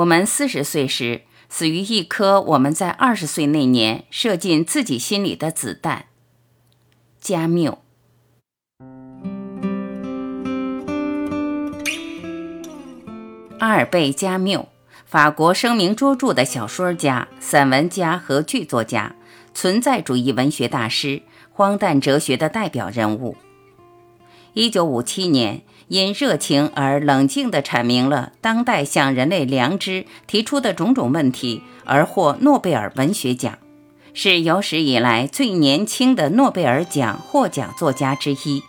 我们四十岁时，死于一颗我们在二十岁那年射进自己心里的子弹。加缪。阿尔贝·加缪，法国声名卓著的小说家、散文家和剧作家，存在主义文学大师，荒诞哲学的代表人物。一九五七年，因热情而冷静地阐明了当代向人类良知提出的种种问题，而获诺贝尔文学奖，是有史以来最年轻的诺贝尔奖获奖作家之一。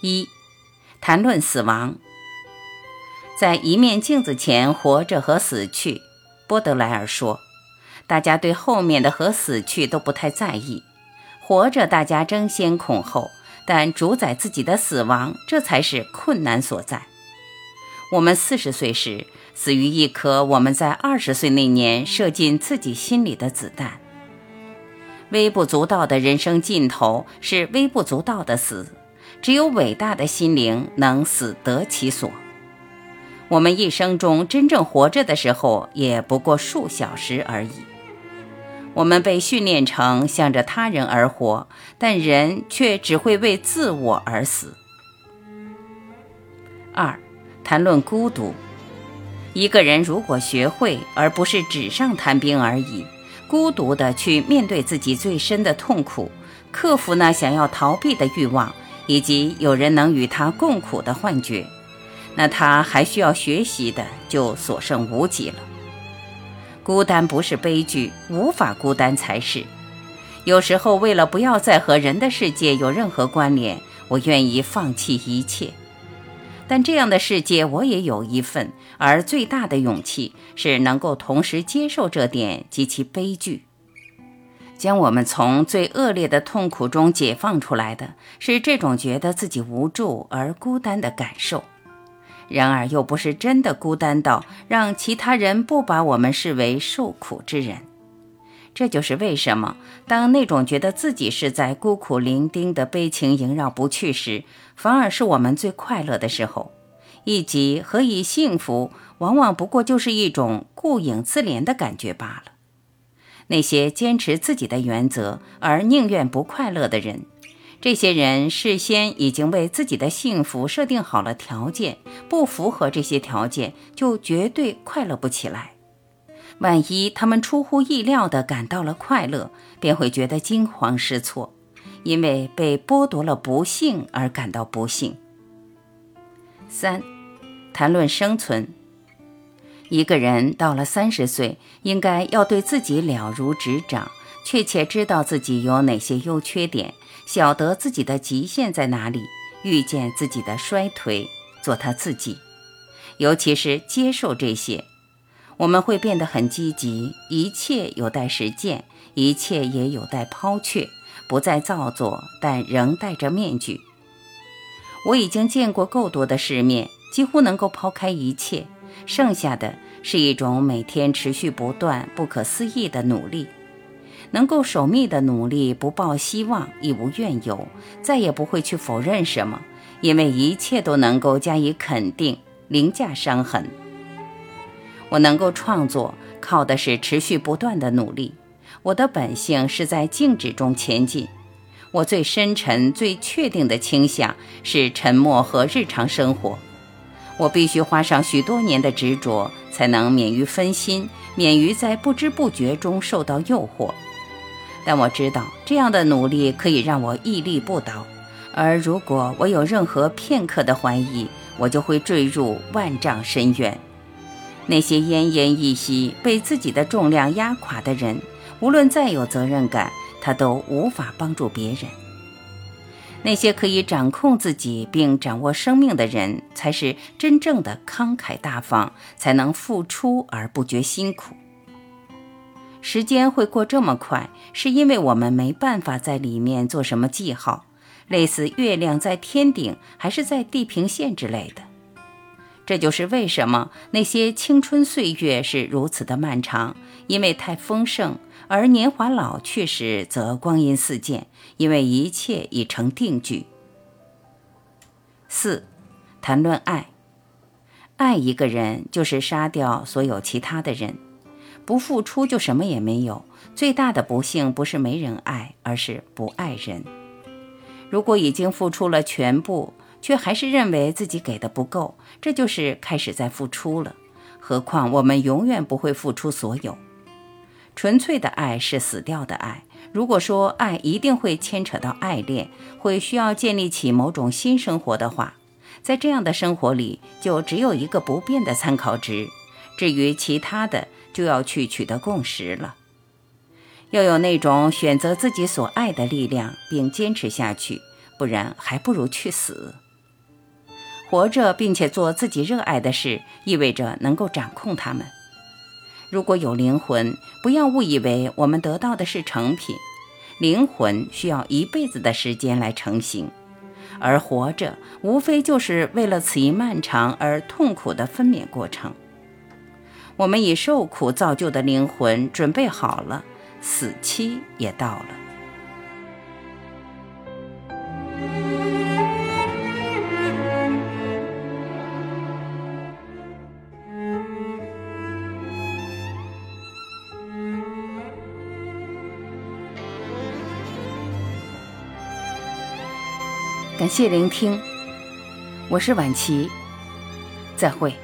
一。谈论死亡，在一面镜子前活着和死去，波德莱尔说：“大家对后面的和死去都不太在意，活着大家争先恐后，但主宰自己的死亡，这才是困难所在。”我们四十岁时死于一颗我们在二十岁那年射进自己心里的子弹。微不足道的人生尽头是微不足道的死。只有伟大的心灵能死得其所。我们一生中真正活着的时候，也不过数小时而已。我们被训练成向着他人而活，但人却只会为自我而死。二，谈论孤独。一个人如果学会，而不是纸上谈兵而已，孤独地去面对自己最深的痛苦，克服那想要逃避的欲望。以及有人能与他共苦的幻觉，那他还需要学习的就所剩无几了。孤单不是悲剧，无法孤单才是。有时候，为了不要再和人的世界有任何关联，我愿意放弃一切。但这样的世界我也有一份，而最大的勇气是能够同时接受这点及其悲剧。将我们从最恶劣的痛苦中解放出来的是这种觉得自己无助而孤单的感受，然而又不是真的孤单到让其他人不把我们视为受苦之人。这就是为什么当那种觉得自己是在孤苦伶仃的悲情萦绕不去时，反而是我们最快乐的时候。以及何以幸福，往往不过就是一种顾影自怜的感觉罢了。那些坚持自己的原则而宁愿不快乐的人，这些人事先已经为自己的幸福设定好了条件，不符合这些条件就绝对快乐不起来。万一他们出乎意料地感到了快乐，便会觉得惊慌失措，因为被剥夺了不幸而感到不幸。三，谈论生存。一个人到了三十岁，应该要对自己了如指掌，确切知道自己有哪些优缺点，晓得自己的极限在哪里，遇见自己的衰退，做他自己。尤其是接受这些，我们会变得很积极。一切有待实践，一切也有待抛却，不再造作，但仍戴着面具。我已经见过够多的世面，几乎能够抛开一切。剩下的是一种每天持续不断、不可思议的努力，能够守密的努力，不抱希望，亦无怨尤，再也不会去否认什么，因为一切都能够加以肯定，凌驾伤痕。我能够创作，靠的是持续不断的努力。我的本性是在静止中前进。我最深沉、最确定的倾向是沉默和日常生活。我必须花上许多年的执着，才能免于分心，免于在不知不觉中受到诱惑。但我知道，这样的努力可以让我屹立不倒。而如果我有任何片刻的怀疑，我就会坠入万丈深渊。那些奄奄一息、被自己的重量压垮的人，无论再有责任感，他都无法帮助别人。那些可以掌控自己并掌握生命的人，才是真正的慷慨大方，才能付出而不觉辛苦。时间会过这么快，是因为我们没办法在里面做什么记号，类似月亮在天顶还是在地平线之类的。这就是为什么那些青春岁月是如此的漫长，因为太丰盛。而年华老去时，则光阴似箭，因为一切已成定局。四，谈论爱，爱一个人就是杀掉所有其他的人，不付出就什么也没有。最大的不幸不是没人爱，而是不爱人。如果已经付出了全部，却还是认为自己给的不够，这就是开始在付出了。何况我们永远不会付出所有。纯粹的爱是死掉的爱。如果说爱一定会牵扯到爱恋，会需要建立起某种新生活的话。在这样的生活里，就只有一个不变的参考值，至于其他的，就要去取得共识了。要有那种选择自己所爱的力量，并坚持下去，不然还不如去死。活着并且做自己热爱的事，意味着能够掌控他们。如果有灵魂，不要误以为我们得到的是成品，灵魂需要一辈子的时间来成型。而活着，无非就是为了此一漫长而痛苦的分娩过程。我们以受苦造就的灵魂准备好了，死期也到了。感谢聆听，我是晚琪，再会。